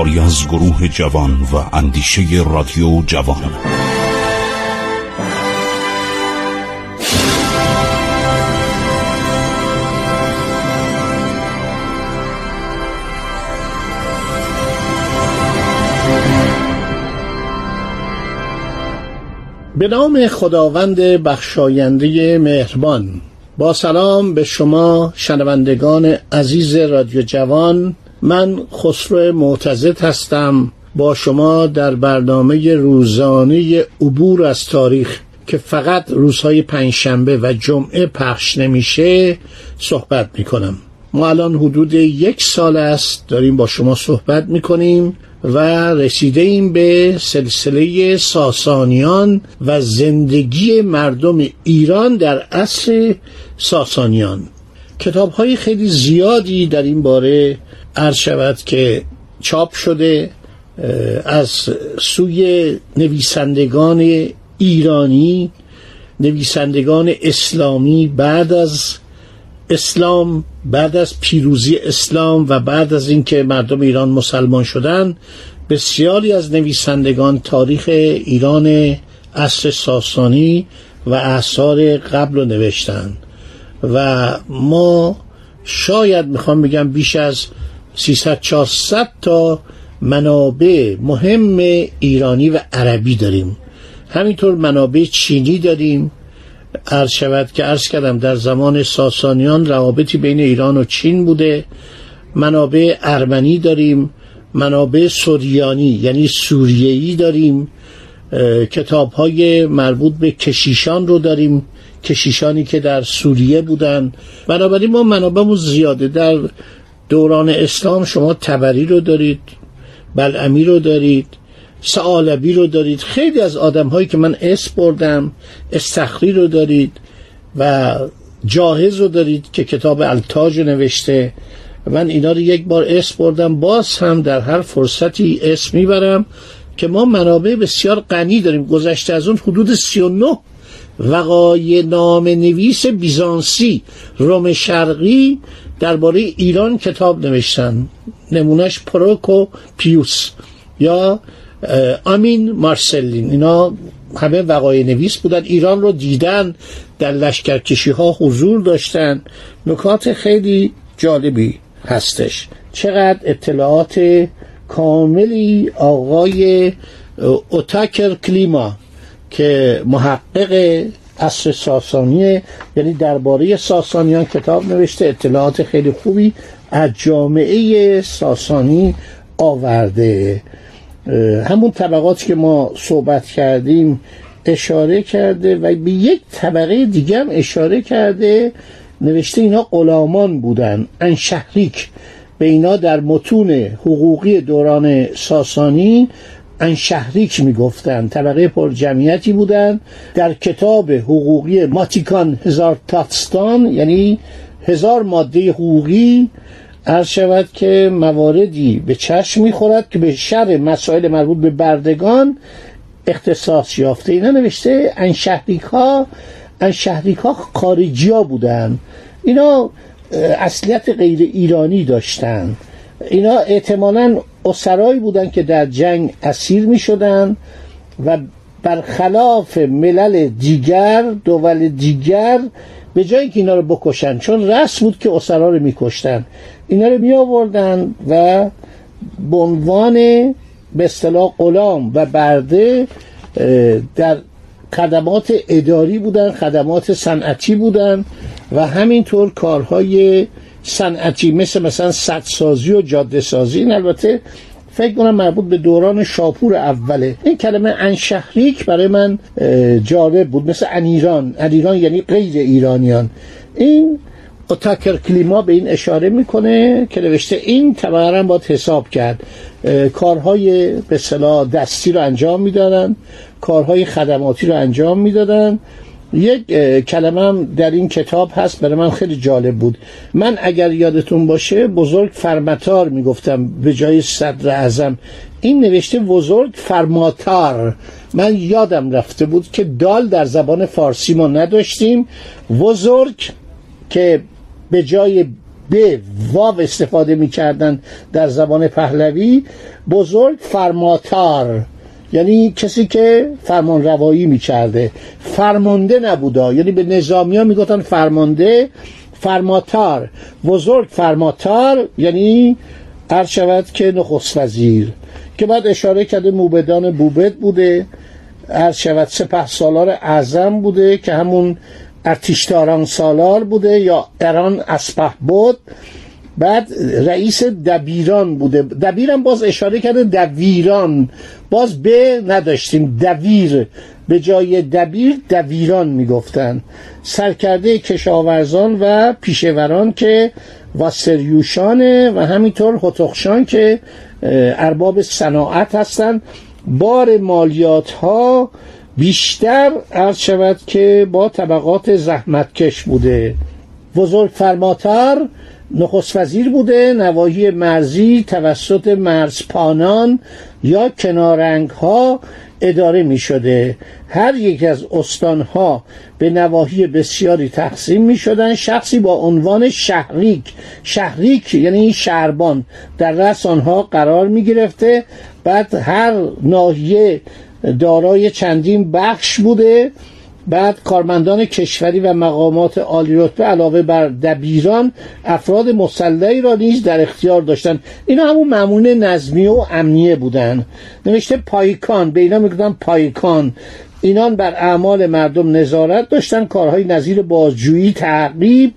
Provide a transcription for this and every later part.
کاری از گروه جوان و اندیشه رادیو جوان. به نام خداوند بخشاینده مهربان با سلام به شما شنوندگان عزیز رادیو جوان من خسرو معتزد هستم. با شما در برنامه روزانه عبور از تاریخ که فقط روزهای پنجشنبه و جمعه پخش نمیشه صحبت می‌کنم. ما الان حدود یک سال است داریم با شما صحبت می‌کنیم و رسیده ایم به سلسله ساسانیان و زندگی مردم ایران در عصر ساسانیان. کتاب های خیلی زیادی در این باره عرض شود که چاپ شده از سوی نویسندگان ایرانی نویسندگان اسلامی بعد از اسلام بعد از پیروزی اسلام و بعد از اینکه مردم ایران مسلمان شدن بسیاری از نویسندگان تاریخ ایران عصر ساسانی و اثار قبل رو نوشتن. و ما شاید می‌خوام بگم بیش از 300 400 تا منابع مهم ایرانی و عربی داریم. همینطور منابع چینی داریم. عرض شود که عرض کردم در زمان ساسانیان روابطی بین ایران و چین بوده. منابع ارمنی داریم. منابع سوریانی یعنی سوریهی داریم. کتاب های مربوط به کشیشان رو داریم. کشیشانی که در سوریه بودن. بنابراین ما منابعمون زیاده. در دوران اسلام شما تبری رو دارید بلعمی رو دارید سعالبی رو دارید. خیلی از آدم هایی که من اسم بردم استخری رو دارید و جاهز رو دارید که کتاب التاج نوشته. من اینا رو یک بار اسم بردم باز هم در هر فرصتی اسم می‌برم که ما منابع بسیار غنی داریم. گذشته از اون حدود 39 وقای نام نویس بیزانسی روم شرقی درباره ایران کتاب نوشتن. نمونش پروکو پیوس یا آمین مارسلین. اینا همه وقای نویس بودن. ایران رو دیدن در لشکرکشی ها حضور داشتن. نکات خیلی جالبی هستش. چقدر اطلاعات کاملی آقای اوتاکر کلیما که محقق عصر ساسانیه یعنی درباره ساسانیان کتاب نوشته. اطلاعات خیلی خوبی از جامعه ساسانی آورده. همون طبقاتی که ما صحبت کردیم اشاره کرده و به یک طبقه دیگه هم اشاره کرده. نوشته اینا غلامان بودن انشهریک. به اینا در متون حقوقی دوران ساسانی انشهریک می‌گفتن طبقه پر جمعیتی بودن در کتاب حقوقی ماتیکان هزار تاتستان یعنی هزار ماده حقوقی عرض شود که مواردی به چشم می‌خورد که به شر مسائل مربوط به بردگان اختصاص یافته. اینا نوشته انشهریک ها انشهریک ها خارجی ها بودن اینا اصلیت غیر ایرانی داشتن اینا احتمالا اسرایی بودن که در جنگ اسیر می شدن و برخلاف ملل دیگر دول دیگر به جایی که اینا رو بکشن چون رسم بود که اسرا رو میکشتن اینا رو می آوردن و به عنوان به اصطلاح غلام و برده در خدمات اداری بودن خدمات صنعتی بودن و همینطور کارهای صنعتی مثل مثلا سدسازی و جاده سازی این البته فکر کنم مربوط به دوران شاپور اوله. این کلمه انشهریک برای من جالب بود. مثل انیران. انیران یعنی غیر ایرانیان. این اوتاکر کلیما به این اشاره می‌کنه که نوشته این طبعا باید حساب کرد. کارهای به دستی رو انجام می‌دادن. کارهای خدماتی رو انجام می‌دادن. یک کلمه در این کتاب هست برای من خیلی جالب بود. من اگر یادتون باشه بزرگ فرمتار می‌گفتم به جای صدر اعظم. این نوشته بزرگ فرماتار من یادم رفته بود که دال در زبان فارسی ما نداشتیم. بزرگ که به جای به واو استفاده می‌کردن در زبان پهلوی بزرگ فرماتار یعنی کسی که فرمان روایی می‌کرده. فرمانده نبودا. یعنی به نظامی ها فرمانده فرماتار. بزرگ فرماتار یعنی هر شود که نخست وزیر. که بعد اشاره کرده موبدان بوبد بوده. هر شود سپه سالار اعظم بوده که همون ارتشداران سالار بوده یا اران اسپه بود. بعد رئیس دبیران بوده. دبیرم باز اشاره کرده دویران باز به نداشتیم. دویر به جای دبیر دویران می‌گفتن. سرکرده کشاورزان و پیشوران که واسریوشانه و همینطور هتخشان که ارباب صناعت هستند بار مالیات ها بیشتر عرض شود که با طبقات زحمتکش بوده. بزرگ فرماتر نخست وزیر بوده نواحی مرزی توسط مرزپانان یا کنارنگ ها اداره می شده هر یک از استانها به نواحی بسیاری تقسیم می شدن شخصی با عنوان شهریک. شهریک یعنی شهربان. در رأس آنها قرار می گرفته بعد هر ناحیه دارای چندین بخش بوده. بعد کارمندان کشوری و مقامات عالی رتبه علاوه بر دبیران افراد مسلحی را نیز در اختیار داشتند. اینا همون معمول نظمی و امنیه بودن. نوشته پایکان به اینا می‌گفتن پایکان. اینان بر اعمال مردم نظارت داشتن کارهای نظیر بازجویی تعقیب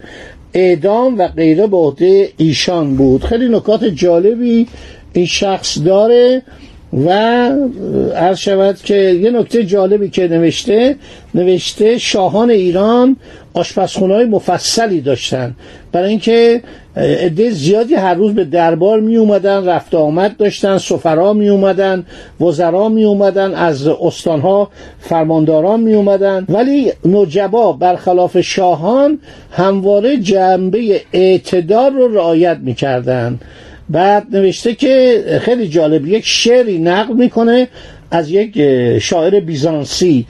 اعدام و غیره به عهده ایشان بود. خیلی نکات جالبی این شخص داره. و عرض شود که یه نکته جالبی که نوشته نوشته شاهان ایران های مفصلی داشتن. برای اینکه عده زیادی هر روز به دربار می اومدن رفت آمد داشتن سفرا می اومدن وزرا می اومدن از استانها فرمانداران می اومدن ولی نجبا برخلاف شاهان همواره جنبه اعتدار رو رعایت می کردن بعد نوشته که خیلی جالب یک شعری نقل می‌کنه از یک شاعر بیزانسی.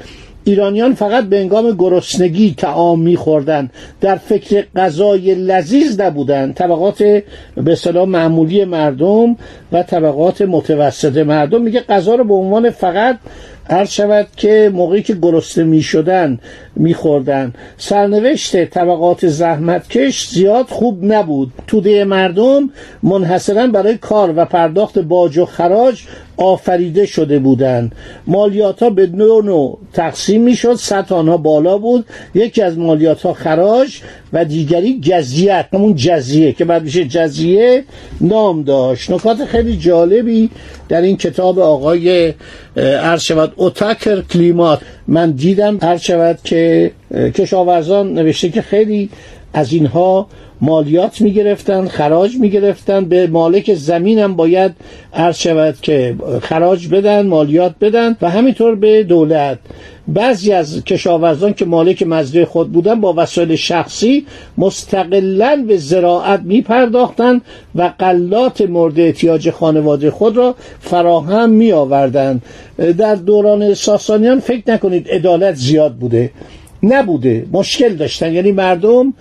ایرانیان فقط به انگام گرسنگی تعام میخوردن در فکر غذای لذیذ نبودن طبقات به صلاح معمولی مردم و طبقات متوسط مردم. میگه غذا رو به عنوان فقط هر شود که موقعی که گرسنه می شدن می خوردن سرنوشت طبقات زحمتکش زیاد خوب نبود. توده مردم منحصرا برای کار و پرداخت باج و خراج آفریده شده بودند. مالیات ها به نوع نوع تقسیم می شد سطح آنها بالا بود. یکی از مالیات ها خراج و دیگری جزیت. همون جزیه که بعد میشه جزیه نام داشت. نکات خیلی جالبی در این کتاب آقای عرض شود اوتاکر کلیمات. من دیدم شود که کشاورزان نوشته که خیلی از اینها مالیات می‌گرفتن خراج می‌گرفتن. به مالک زمینم باید عرض شود که خراج بدن مالیات بدن و همینطور به دولت. بعضی از کشاورزان که مالک مزرعه خود بودن با وسایل شخصی مستقلا به زراعت می پرداختند و قلات مورد احتیاج خانواده خود را فراهم می آوردند در دوران ساسانیان فکر نکنید عدالت زیاد بوده. نبوده. مشکل داشتن. یعنی مردم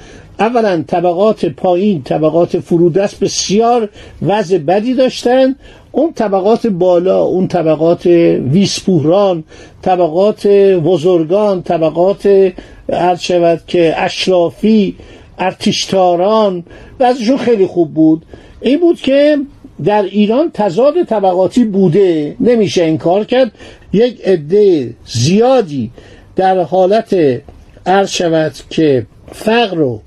اولا طبقات پایین طبقات فرودست بسیار وضع بدی داشتن. اون طبقات بالا اون طبقات ویسپوهران طبقات بزرگان طبقات عرض شود که اشرافی ارتشتاران وضعشون خیلی خوب بود. این بود که در ایران تضاد طبقاتی بوده. نمیشه انکار کرد. یک عده زیادی در حالت عرض شود که فقر و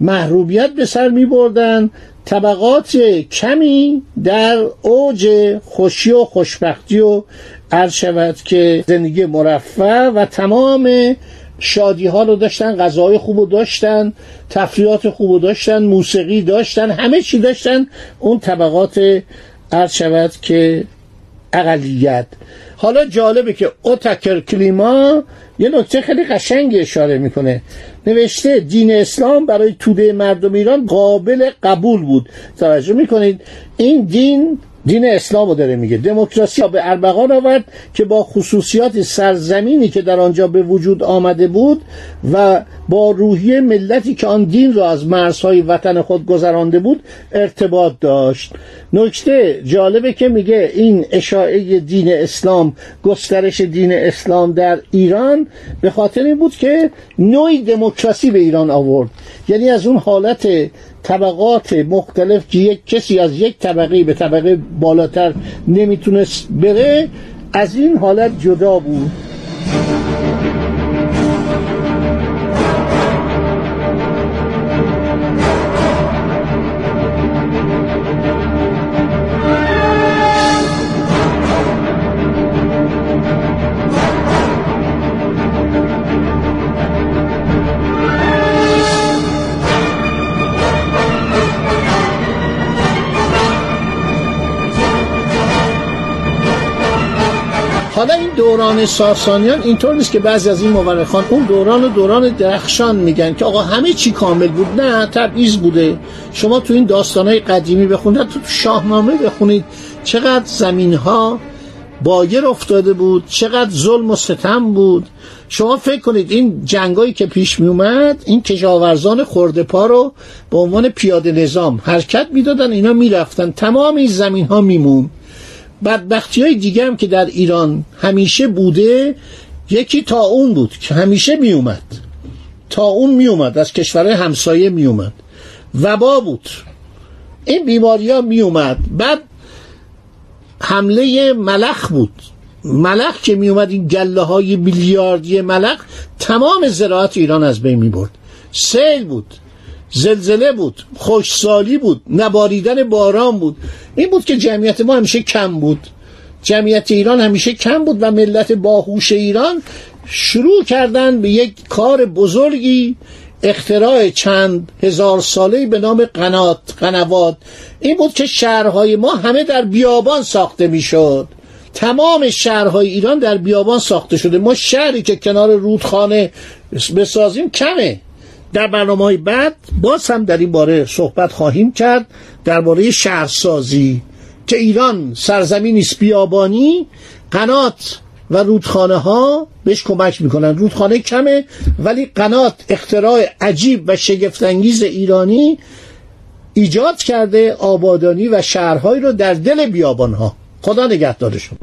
محرومیت به سر می بردن طبقات کمی در اوج خوشی و خوشبختی و عرض شود که زندگی مرفع و تمام شادی ها رو داشتن غذای خوب رو داشتن تفریات خوب رو داشتن موسیقی داشتن همه چی داشتن. اون طبقات عرض شود که اقلیت. حالا جالبه که اوتکر کلیما یه نکته خیلی قشنگی اشاره می‌کنه. نوشته دین اسلام برای توده مردم ایران قابل قبول بود. توجه می‌کنید؟ این دین دین اسلام رو داره میگه. دموکراسی به اربغان آورد که با خصوصیات سرزمینی که در آنجا به وجود آمده بود و با روحیه ملتی که آن دین را از مرزهای وطن خود گذرانده بود ارتباط داشت. نکته جالبه که میگه این اشاعه دین اسلام گسترش دین اسلام در ایران به خاطر این بود که نوعی دموکراسی به ایران آورد. یعنی از اون حالت طبقات مختلف که یک کسی از یک طبقه به طبقه بالاتر نمی‌تونست بره از این حالت جدا بود. حالا این دوران ساسانیان اینطور نیست که بعضی از این مورخان اون دوران و دوران درخشان میگن که آقا همه چی کامل بود. نه تبعیض بوده. شما تو این داستانهای قدیمی بخونید تو شاهنامه بخونید. چقدر زمین ها بایر افتاده بود چقدر ظلم و ستم بود. شما فکر کنید این جنگایی که پیش می اومد این کشاورزان خورده پا رو به عنوان پیاده نظام حرکت می‌دادن اینا می‌رفتن. تمام این زمین ها میمون. بدبختی های دیگه هم که در ایران همیشه بوده یکی تا اون بود که همیشه می اومد تا اون می اومد از کشورهای همسایه می اومد وبا بود. این بیماری ها می اومد بعد حمله ملخ بود. ملخ که می اومد این گله های میلیاردی ملخ تمام زراعت ایران از بین می برد سیل بود. زلزله بود خوشسالی بود نباریدن باران بود. این بود که جمعیت ما همیشه کم بود. جمعیت ایران همیشه کم بود و ملت باهوش ایران شروع کردن به یک کار بزرگی اختراع چند هزار ساله به نام قنات قنوات. این بود که شهرهای ما همه در بیابان ساخته می‌شد. تمام شهرهای ایران در بیابان ساخته شده. ما شهری که کنار رودخانه بسازیم کمه. در برنامه های بعد باز هم در این باره صحبت خواهیم کرد درباره شهرسازی که ایران سرزمینی بیابانی قنات و رودخانه ها بهش کمک می‌کنن. رودخانه کمه ولی قنات اختراع عجیب و شگفتانگیز ایرانی ایجاد کرده آبادانی و شهرهایی رو در دل بیابان ها خدا نگهدارشون